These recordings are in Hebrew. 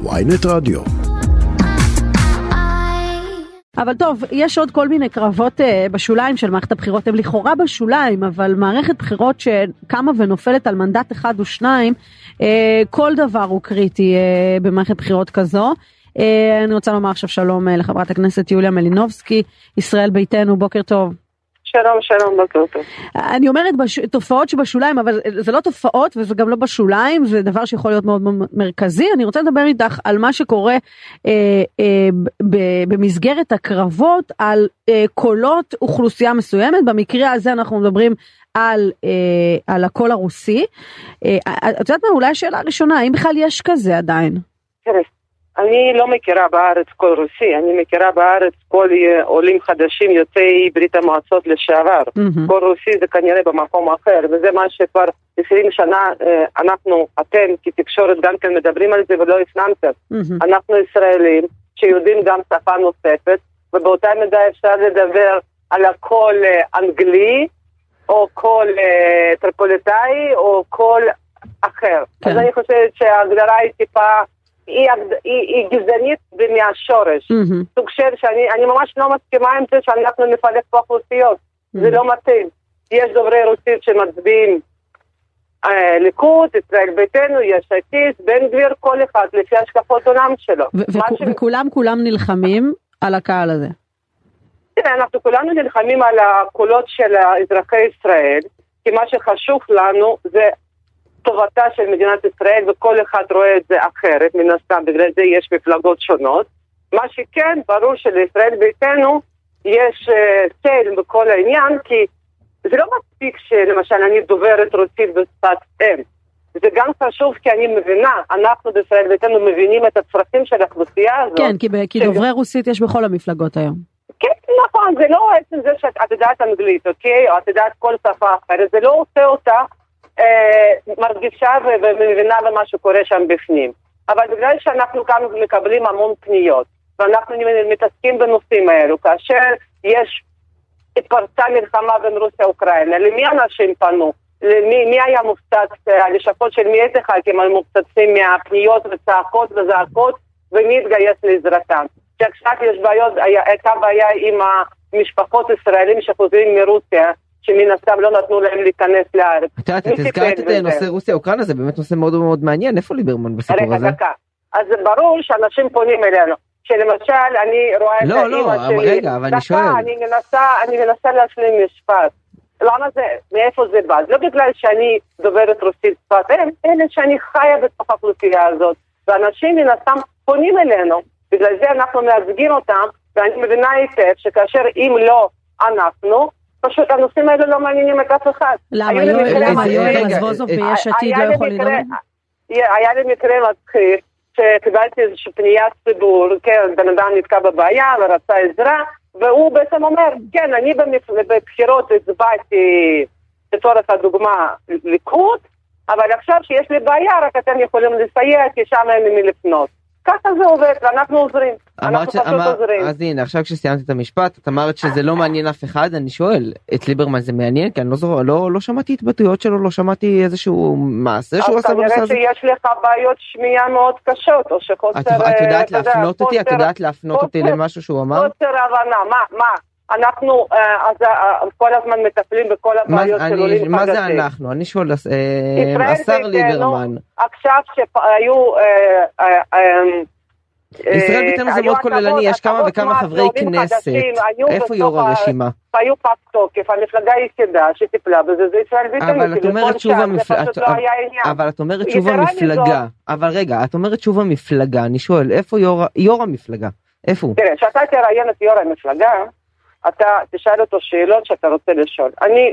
ויינט רדיו. אבל טוב, יש עוד כל מיני קרבות uh, בשוליים של מערכת הבחירות, הם לכאורה בשוליים, אבל מערכת בחירות שקמה ונופלת על מנדט אחד או שניים, uh, כל דבר הוא קריטי uh, במערכת בחירות כזו. Uh, אני רוצה לומר עכשיו שלום uh, לחברת הכנסת יוליה מלינובסקי, ישראל ביתנו, בוקר טוב. שלום, שלום, בוקר טוב. אני אומרת בש... תופעות שבשוליים, אבל זה לא תופעות וזה גם לא בשוליים, זה דבר שיכול להיות מאוד מרכזי. אני רוצה לדבר איתך על מה שקורה אה, אה, ב- במסגרת הקרבות על אה, קולות אוכלוסייה מסוימת. במקרה הזה אנחנו מדברים על, אה, על הקול הרוסי. אה, את יודעת מה, אולי השאלה הראשונה, האם בכלל יש כזה עדיין? תראה, אני לא מכירה בארץ קול רוסי, אני מכירה בארץ כל עולים חדשים יוצאי ברית המועצות לשעבר. Mm-hmm. קול רוסי זה כנראה במקום אחר, וזה מה שכבר 20 שנה אנחנו, אתם כתקשורת גם כן מדברים על זה ולא הפנמתם. Mm-hmm. אנחנו ישראלים שיודעים גם שפה נוספת, ובאותה מידה אפשר לדבר על הקול אנגלי, או קול טריפוליטאי, או קול אחר. כן. אז אני חושבת שההגדרה היא טיפה... היא, היא, היא גזענית מהשורש. Mm-hmm. סוג של שאני ממש לא מסכימה עם זה שאנחנו נפלג פה אוכלוסיות. Mm-hmm. זה לא מתאים. יש דוברי רוסית שמצביעים אה, ליכוד, ישראל ביתנו, יש עתיד, בן גביר, כל אחד לפי השקפות עולם שלו. ש... וכולם כולם נלחמים על הקהל הזה. תראה, אנחנו כולנו נלחמים על הקולות של אזרחי ישראל, כי מה שחשוב לנו זה טובתה של מדינת ישראל וכל אחד רואה את זה אחרת, מן הסתם, בגלל זה יש מפלגות שונות. מה שכן, ברור שלישראל ביתנו יש צל uh, בכל העניין, כי זה לא מספיק שלמשל אני דוברת רוסית בשפת אם. זה גם חשוב כי אני מבינה, אנחנו בישראל ביתנו מבינים את הצרכים של האוכלוסייה הזאת. כן, כי, כי דוברי רוסית יש בכל המפלגות היום. כן, נכון, זה לא עצם זה שאת יודעת אנגלית, אוקיי? או את יודעת כל שפה אחרת, זה לא עושה אותה אה, מרגישה ומבינה במה שקורה שם בפנים. אבל בגלל שאנחנו כאן מקבלים המון פניות, ואנחנו מתעסקים בנושאים האלו, כאשר יש, התפרצה מלחמה בין רוסיה ואוקראינה, למי אנשים פנו? למי מי היה מופצץ, הלשכות של מי איזה ח"כים היו מופצצים מהפניות וצעקות וזעקות, ומי התגייס לעזרתם? שעכשיו יש בעיות, הייתה בעיה עם המשפחות ישראלים שחוזרים מרוסיה, שמן הסתם לא נתנו להם להיכנס לארץ. את יודעת, את הזכרת את נושא רוסיה אוקראינה זה באמת נושא מאוד מאוד מעניין איפה ליברמן בסיפור הזה? רגע דקה. אז ברור שאנשים פונים אלינו. שלמשל אני רואה את לא, האמא לא, שלי. לא, רגע, אבל אני שואל. אני מנסה, אני מנסה להשלים משפט. למה זה, מאיפה זה בא? לא בגלל שאני דוברת רוסית שפת אם, אלא שאני חיה בתוך האוכלוסייה הזאת. ואנשים מן הסתם פונים אלינו, בגלל זה אנחנו מייצגים אותם, ואני מבינה היטב שכאשר אם לא אנחנו, פשוט הנושאים האלה לא מעניינים את אף אחד. למה יואל רזבוזוב ביש עתיד לא יכול לדבר? היה לי מקרה מצחיק, שקיבלתי איזושהי פניית ציבור, כן, בן אדם נתקע בבעיה ורצה עזרה, והוא בעצם אומר, כן, אני בבחירות הצבעתי, לצורך הדוגמה, ליכוד, אבל עכשיו שיש לי בעיה, רק אתם יכולים לסייע, כי שם אין לי מי לפנות. ככה זה עובד, ואנחנו עוזרים. אנחנו פשוט אמר. אז הנה עכשיו כשסיימת את המשפט את אמרת שזה לא מעניין אף אחד אני שואל את ליברמן זה מעניין כי אני לא זוכר לא לא שמעתי התבטאויות שלו לא שמעתי איזשהו מעשה שהוא עשה בנושא אז הזה. כנראה שיש לך בעיות שמיעה מאוד קשות, או שחוסר... את, את יודעת אתה יודע, להפנות אותי את יודעת להפנות אותי למשהו שהוא אמר? חוסר הבנה, מה, מה? אנחנו אה, אז, אה, כל הזמן מטפלים בכל הבעיות של עולים מה זה חדשים. אנחנו אני שואל אה, השר ליברמן עכשיו שהיו... ישראל אה, ביתנו זה מאוד כוללני יש כמה וכמה חברי כנסת איפה יו"ר הרשימה? היו פג תוקף, המפלגה היחידה שטיפלה בזה זה ישראל ביתנו. אבל את אומרת שוב המפלגה, לא. אבל את אומרת שוב המפלגה, אבל רגע, את אומרת שוב המפלגה, אני שואל, איפה יו"ר יו"ר המפלגה? איפה הוא? תראה, כשאתה תראיין את יו"ר המפלגה, אתה תשאל אותו שאלות שאתה רוצה לשאול. אני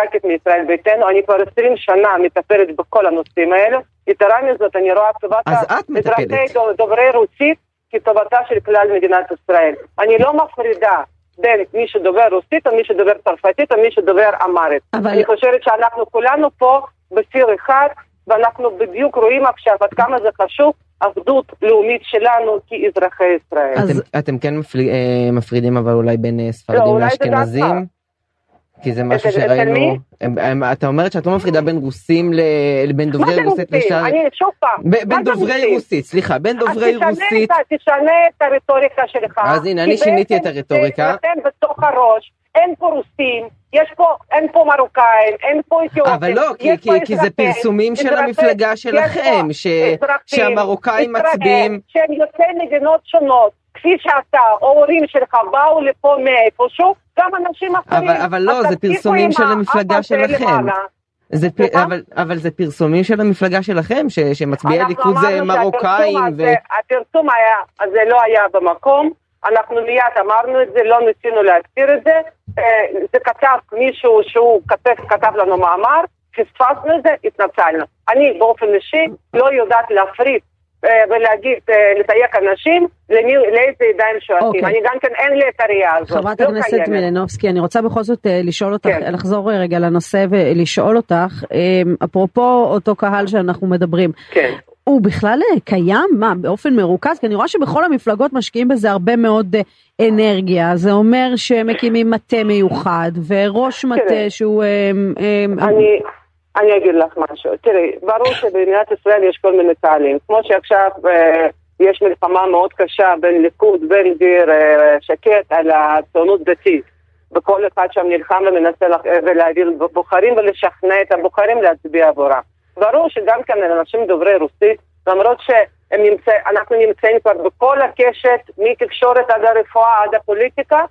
ח"כית מישראל ביתנו, אני כבר 20 שנה מטפלת בכל הנושאים האלו. יתרה מזאת, אני רואה טובת. אזרחי דו- דוברי רוסית כטובתה של כלל מדינת ישראל. אני לא מפרידה בין מי שדובר רוסית או מי שדובר צרפתית או מי שדובר אמרית. אבל- אני חושבת שאנחנו כולנו פה בסיר אחד, ואנחנו בדיוק רואים עכשיו עד כמה זה חשוב, אחדות לאומית שלנו כאזרחי ישראל. אז- אתם- אתם כן מפל- אה, מפרידים אבל אולי בין אה, לא, ספרדים זה לאשכנזים? כי זה משהו שראינו, אתה אומרת שאת לא מפרידה בין רוסים לבין דוברי רוסית לשאר, אני שוב פעם, בין דוברי רוסית, סליחה, בין דוברי רוסית, תשנה את הרטוריקה שלך, אז הנה אני שיניתי את הרטוריקה, אתם בתוך הראש, אין פה רוסים, יש פה, אין פה מרוקאים, אין פה אתיופים. אבל לא, כי, כי, כי זה פרסומים של המפלגה שלכם, ש, שהמרוקאים מצביעים. שהם יוצאי מדינות שונות, כפי שאתה או הורים שלך באו לפה מאיפשהו, גם אנשים אחרים. אבל, אבל לא, זה פרסומים של המפלגה שלכם. זה פ... אבל, אבל זה פרסומים של המפלגה שלכם, ש... שמצביעי הליכוד זה מרוקאים. ו... הפרסום היה, זה לא היה במקום, אנחנו מיד אמרנו את זה, לא ניסינו להסתיר את זה, אה, זה כתב מישהו שהוא כתב, כתב לנו מאמר, פספסנו את זה, התנצלנו. אני באופן אישי לא יודעת להפריד ולהגיד, אה, לתייק אנשים, למי, לאיזה ידיים שואפים. Okay. אוקיי. אני גם כן, אין לי את הראייה הזאת. חברת לא הכנסת קיימת. מלינובסקי, אני רוצה בכל זאת לשאול אותך, כן. לחזור רגע לנושא ולשאול אותך, אפרופו אותו קהל שאנחנו מדברים. כן. הוא בכלל אה, קיים? מה, באופן מרוכז? כי אני רואה שבכל המפלגות משקיעים בזה הרבה מאוד אה, אנרגיה. זה אומר שמקימים מטה מיוחד, וראש מטה שהוא... אה, אני... אני אגיד לך משהו. תראי, ברור שבמדינת ישראל יש כל מיני צהלים. כמו שעכשיו יש מלחמה מאוד קשה בין ליכוד, בן גביר, שקט על הציונות דתית. וכל אחד שם נלחם ומנסה להביא בוחרים ולשכנע את הבוחרים להצביע עבורם. ברור שגם כן אנשים דוברי רוסית, למרות שאנחנו נמצאים כבר בכל הקשת, מתקשורת עד הרפואה עד הפוליטיקה,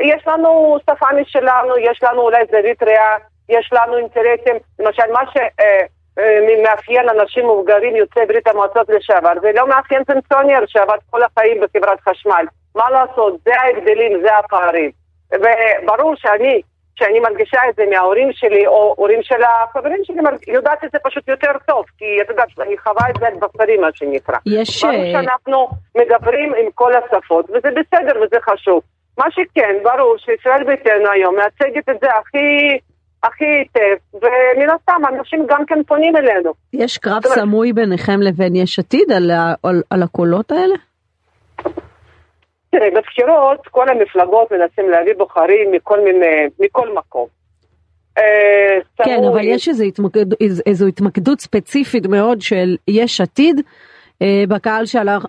יש לנו שפה משלנו, יש לנו אולי זווית ראייה, יש לנו אינטרסים, למשל מה שמאפיין אה, אנשים מבוגרים יוצאי ברית המועצות לשעבר, זה לא מאפיין פנסיונר שעבד כל החיים בחברת חשמל. מה לעשות, זה ההבדלים, זה הפערים. וברור שאני שאני מרגישה את זה מההורים שלי או הורים של החברים שלי, יודעת את זה פשוט יותר טוב, כי את יודעת, אני חווה את זה על בשרי מה שנקרא. יש... ברור אה, שאנחנו מדברים עם כל השפות, וזה בסדר וזה חשוב. מה שכן, ברור שישראל ביתנו היום מייצגת את זה הכי... הכי היטב, ומן הסתם אנשים גם כן פונים אלינו. יש קרב סמוי ביניכם לבין יש עתיד על, על, על הקולות האלה? תראה, בבחירות כל המפלגות מנסים להביא בוחרים מכל מיני, מכל מקום. אה, כן, אבל יש איזו התמקד, איזו התמקדות ספציפית מאוד של יש עתיד אה, בקהל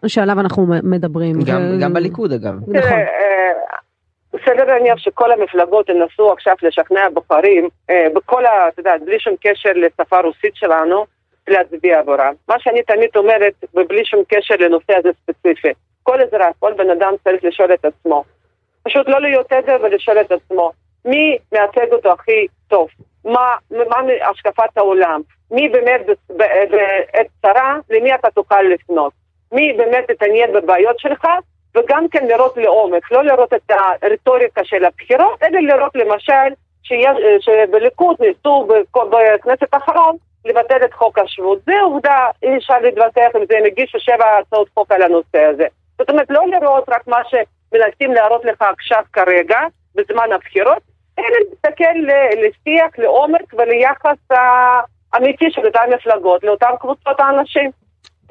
שעליו, אנחנו מדברים. גם, בליכוד אגב. נכון. בסדר להניח שכל המפלגות ינסו עכשיו לשכנע בוחרים בכל ה... אתה יודע, בלי שום קשר לשפה הרוסית שלנו, להצביע עבורם. מה שאני תמיד אומרת, ובלי שום קשר לנושא הזה ספציפי. כל אזרח, כל בן אדם צריך לשאול את עצמו. פשוט לא להיות עדר ולשאול את עצמו, מי מייצג אותו הכי טוב? מה, מה השקפת העולם? מי באמת בעת צרה, למי אתה תוכל לפנות? מי באמת יתעניין בבעיות שלך? וגם כן לראות לעומק, לא לראות את הרטוריקה של הבחירות, אלא לראות למשל שיש, שבליכוד ניסו בכנסת האחרון לבטל את חוק השבות. זה עובדה, אי אפשר להתווכח עם זה, הם הגישו שבע הצעות חוק על הנושא הזה. זאת אומרת, לא לראות רק מה שמנסים להראות לך עכשיו כרגע, בזמן הבחירות, אלא להסתכל לשיח, לעומק וליחס האמיתי של אותן מפלגות, לאותן קבוצות האנשים.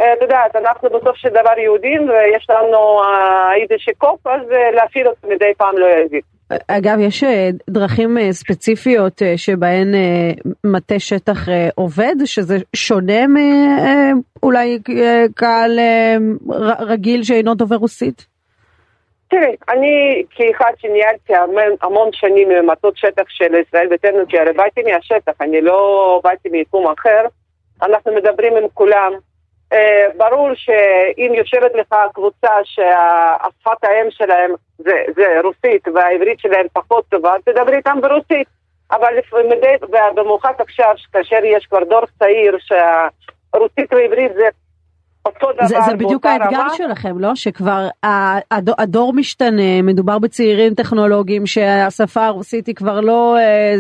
אה, את יודעת, אנחנו בסוף של דבר יהודים ויש לנו איזשהו קוף, אז אה, להפעיל אותו מדי פעם לא יזיק. אגב, יש אה, דרכים ספציפיות שבהן מטה שטח עובד, שזה שונה מאולי קהל רגיל שאינו דובר רוסית? תראי, אני כאחד שניהלתי המון, המון שנים מטות שטח של ישראל ביתנו, כי הרי באתי מהשטח, אני לא באתי מיקום אחר, אנחנו מדברים עם כולם. אה, ברור שאם יושבת לך קבוצה שהשפת האם שלהם זה, זה רוסית והעברית שלהם פחות טובה, תדברי איתם ברוסית. אבל במיוחד עכשיו, כאשר יש כבר דור צעיר שהרוסית ועברית זה אותו דבר. זה, זה בדיוק האתגר רמה. שלכם, לא? שכבר הדור, הדור משתנה, מדובר בצעירים טכנולוגיים שהשפה הרוסית היא כבר לא, אה,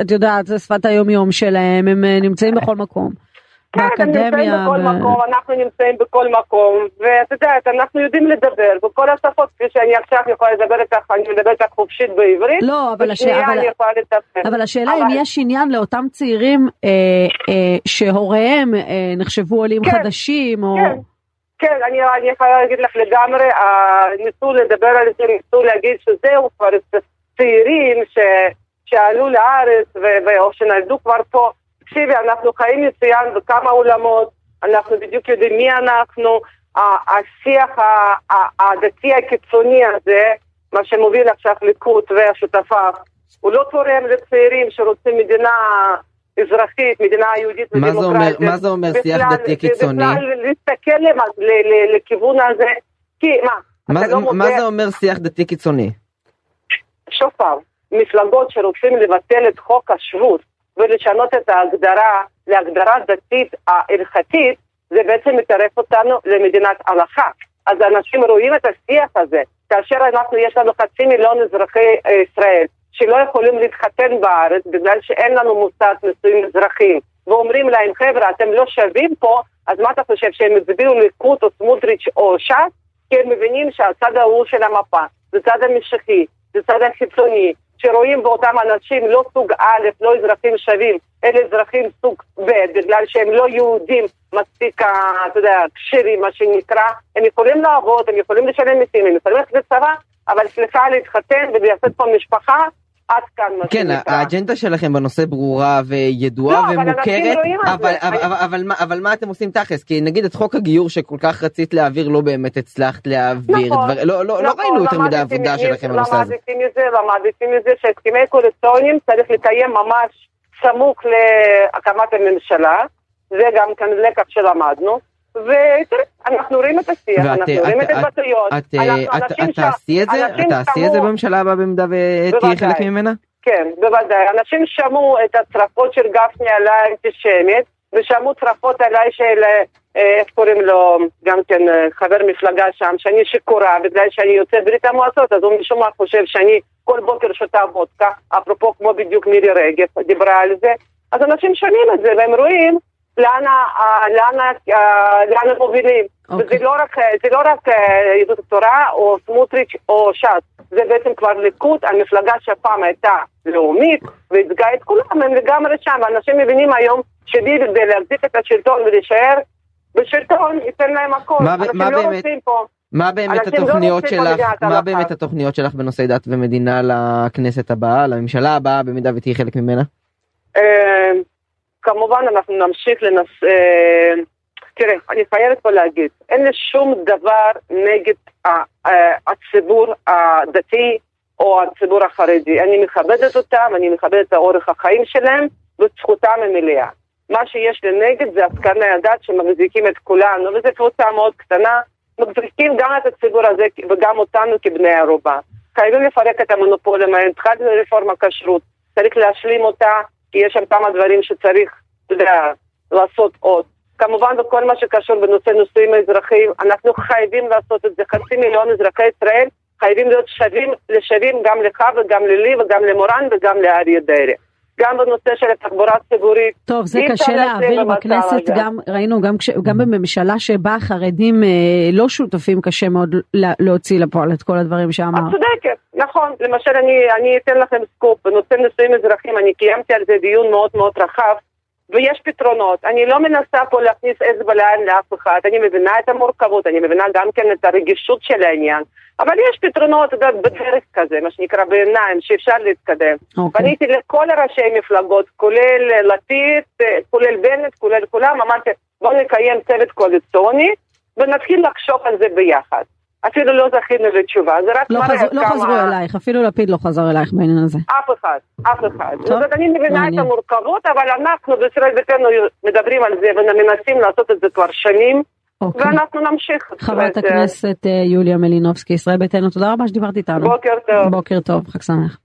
את יודעת, זה שפת היומיום שלהם, הם אה, נמצאים בכל מקום. באקדמיה. כן, הם נמצאים בכל ו... מקום, אנחנו נמצאים בכל מקום, ואת יודעת, אנחנו יודעים לדבר בכל השפות, כפי שאני עכשיו יכולה לדבר איתך, אני מדברת איתך חופשית בעברית, לא, אבל, הש... אבל... אבל השאלה אבל... אם יש עניין לאותם צעירים אה, אה, שהוריהם אה, נחשבו עולים כן, חדשים, או... כן. כן, אני, אני יכולה להגיד לך לגמרי, אה, ניסו לדבר על זה, ניסו להגיד שזהו כבר צעירים ש... שעלו לארץ ו- או שנולדו כבר פה, תקשיבי, אנחנו חיים מצוין בכמה עולמות, אנחנו בדיוק יודעים מי אנחנו, השיח הדתי הקיצוני הזה, מה שמוביל עכשיו ליכוד והשותפיו, הוא לא תורם לצעירים שרוצים מדינה אזרחית, מדינה יהודית ודמוקרטית. מה זה אומר שיח דתי קיצוני? בכלל להסתכל לכיוון הזה, כי מה, לא מה זה אומר שיח דתי קיצוני? שוב פעם, מפלגות שרוצים לבטל את חוק השבות ולשנות את ההגדרה להגדרה דתית ההלכתית, זה בעצם מתערף אותנו למדינת הלכה. אז אנשים רואים את השיח הזה, כאשר אנחנו, יש לנו חצי מיליון אזרחי ישראל שלא יכולים להתחתן בארץ בגלל שאין לנו מוסד נישואים אזרחיים, ואומרים להם, חבר'ה, אתם לא שווים פה, אז מה אתה חושב, שהם הצביעו ליכוד או סמוטריץ' או ש"ס? כי הם מבינים שהצד ההוא של המפה זה צד המשיחי, זה צד החיצוני, שרואים באותם אנשים לא סוג א', לא אזרחים שווים, אלא אזרחים סוג ב', בגלל שהם לא יהודים מספיק, אתה יודע, כשירים, מה שנקרא, הם יכולים לעבוד, הם יכולים לשלם מיסים, הם יכולים ללכת לצבא, אבל סליחה להתחתן ולעשות פה משפחה, עד כאן מה כן, שנקרא. האג'נדה שלכם בנושא ברורה וידועה לא, אבל ומוכרת, אבל, זה. אבל, אבל, אבל, מה- אבל מה אתם עושים תכלס? כי נגיד את חוק הגיור שכל כך רצית להעביר לא באמת הצלחת להעביר, נכון, דבר, לא, לא, לא נכון, ראינו יותר מדי עבודה שלכם בנושא הזה. למדתי מזה, למדתי מזה שהסכמי קואליציוניים צריך לקיים ממש סמוך להקמת הממשלה, זה גם כאן לקח שלמדנו, ותראה, אנחנו רואים את השיח, אנחנו רואים את- ההתבטאויות, את, שם- תעשי את זה? את תעשי את זה בממשלה הבאה במידה ותהיי. חלק ממנה? כן, בוודאי. אנשים שמעו את הצרפות של גפני עליי אנטישמית, ושמעו צרפות עליי של, אה, איך קוראים לו, גם כן אה, חבר מפלגה שם, שאני שיכורה בגלל שאני יוצאת ברית המועצות, אז הוא משום מה חושב שאני כל בוקר שותה וודקה, אפרופו כמו בדיוק מירי רגב דיברה על זה, אז אנשים שומעים את זה והם רואים לאן, לאן, לאן הם מובילים. אוקיי. וזה לא רק, זה לא רק אה, יהדות התורה או סמוטריץ' או ש"ס, זה בעצם כבר ליכוד, המפלגה שפעם הייתה לאומית וייצגה את כולם, הם לגמרי שם. אנשים מבינים היום שביבי כדי להחזיק את השלטון ולהישאר בשלטון, ייתן להם הכל. מה אנשים מה לא באמת- רוצים פה. מה באמת לא התוכניות רוצים שלך, מה. באמת התוכניות שלך בנושאי דת ומדינה לכנסת הבאה, לממשלה הבאה במידה ותהיי חלק ממנה? כמובן אנחנו נמשיך לנס... אה, תראה, אני חייבת פה להגיד, אין לי שום דבר נגד אה, הציבור הדתי או הציבור החרדי. אני מכבדת אותם, אני מכבדת את אורח החיים שלהם, וזכותם המלאה. מה שיש לי נגד זה עסקני הדת שמחזיקים את כולנו, וזו קבוצה מאוד קטנה, מחזיקים גם את הציבור הזה וגם אותנו כבני ערובה. חייבים לפרק את המונופולים האלה, צריכה להיות רפורמה כשרות, צריך להשלים אותה, כי יש שם כמה דברים שצריך, אתה יודע, לעשות עוד. כמובן בכל מה שקשור בנושא נישואים אזרחיים, אנחנו חייבים לעשות את זה. חצי מיליון אזרחי ישראל חייבים להיות שווים, לשווים גם לך וגם ללי וגם למורן וגם לאריה דרעי. גם בנושא של התחבורה הציבורית. טוב, זה קשה להעביר בכנסת. גם ראינו גם, כש, גם בממשלה שבה החרדים אה, לא שותפים, קשה מאוד לה, להוציא לפועל את כל הדברים את שאמרת. צודקת, נכון. למשל, אני, אני אתן לכם סקופ בנושא נישואים אזרחיים, אני קיימתי על זה דיון מאוד מאוד רחב, ויש פתרונות. אני לא מנסה פה להכניס אצבע לעין לאף אחד, אני מבינה את המורכבות, אני מבינה גם כן את הרגישות של העניין, אבל יש פתרונות, יודע, בדרך כזה, מה שנקרא בעיניים, שאפשר להתקדם. אוקיי. פניתי לכל ראשי מפלגות, כולל לפיד, כולל בנט, כולל כולם, אמרתי, בואו נקיים צוות קואליציוני ונתחיל לחשוב על זה ביחד. אפילו לא זכינו לתשובה, זה רק לא, מראה חז... לא כמה... חזרו אלייך, אפילו לפיד לא חזר אלייך בעניין הזה. אף אחד, אף אחד. טוב, זאת אני מבינה מעניין. את המורכבות, אבל אנחנו בישראל ביתנו מדברים על זה ומנסים לעשות את זה כבר שנים, אוקיי. ואנחנו נמשיך. חברת אומרת, הכנסת אה, יוליה מלינובסקי, ישראל ביתנו, תודה רבה שדיברת איתנו. בוקר טוב. בוקר טוב, חג שמח.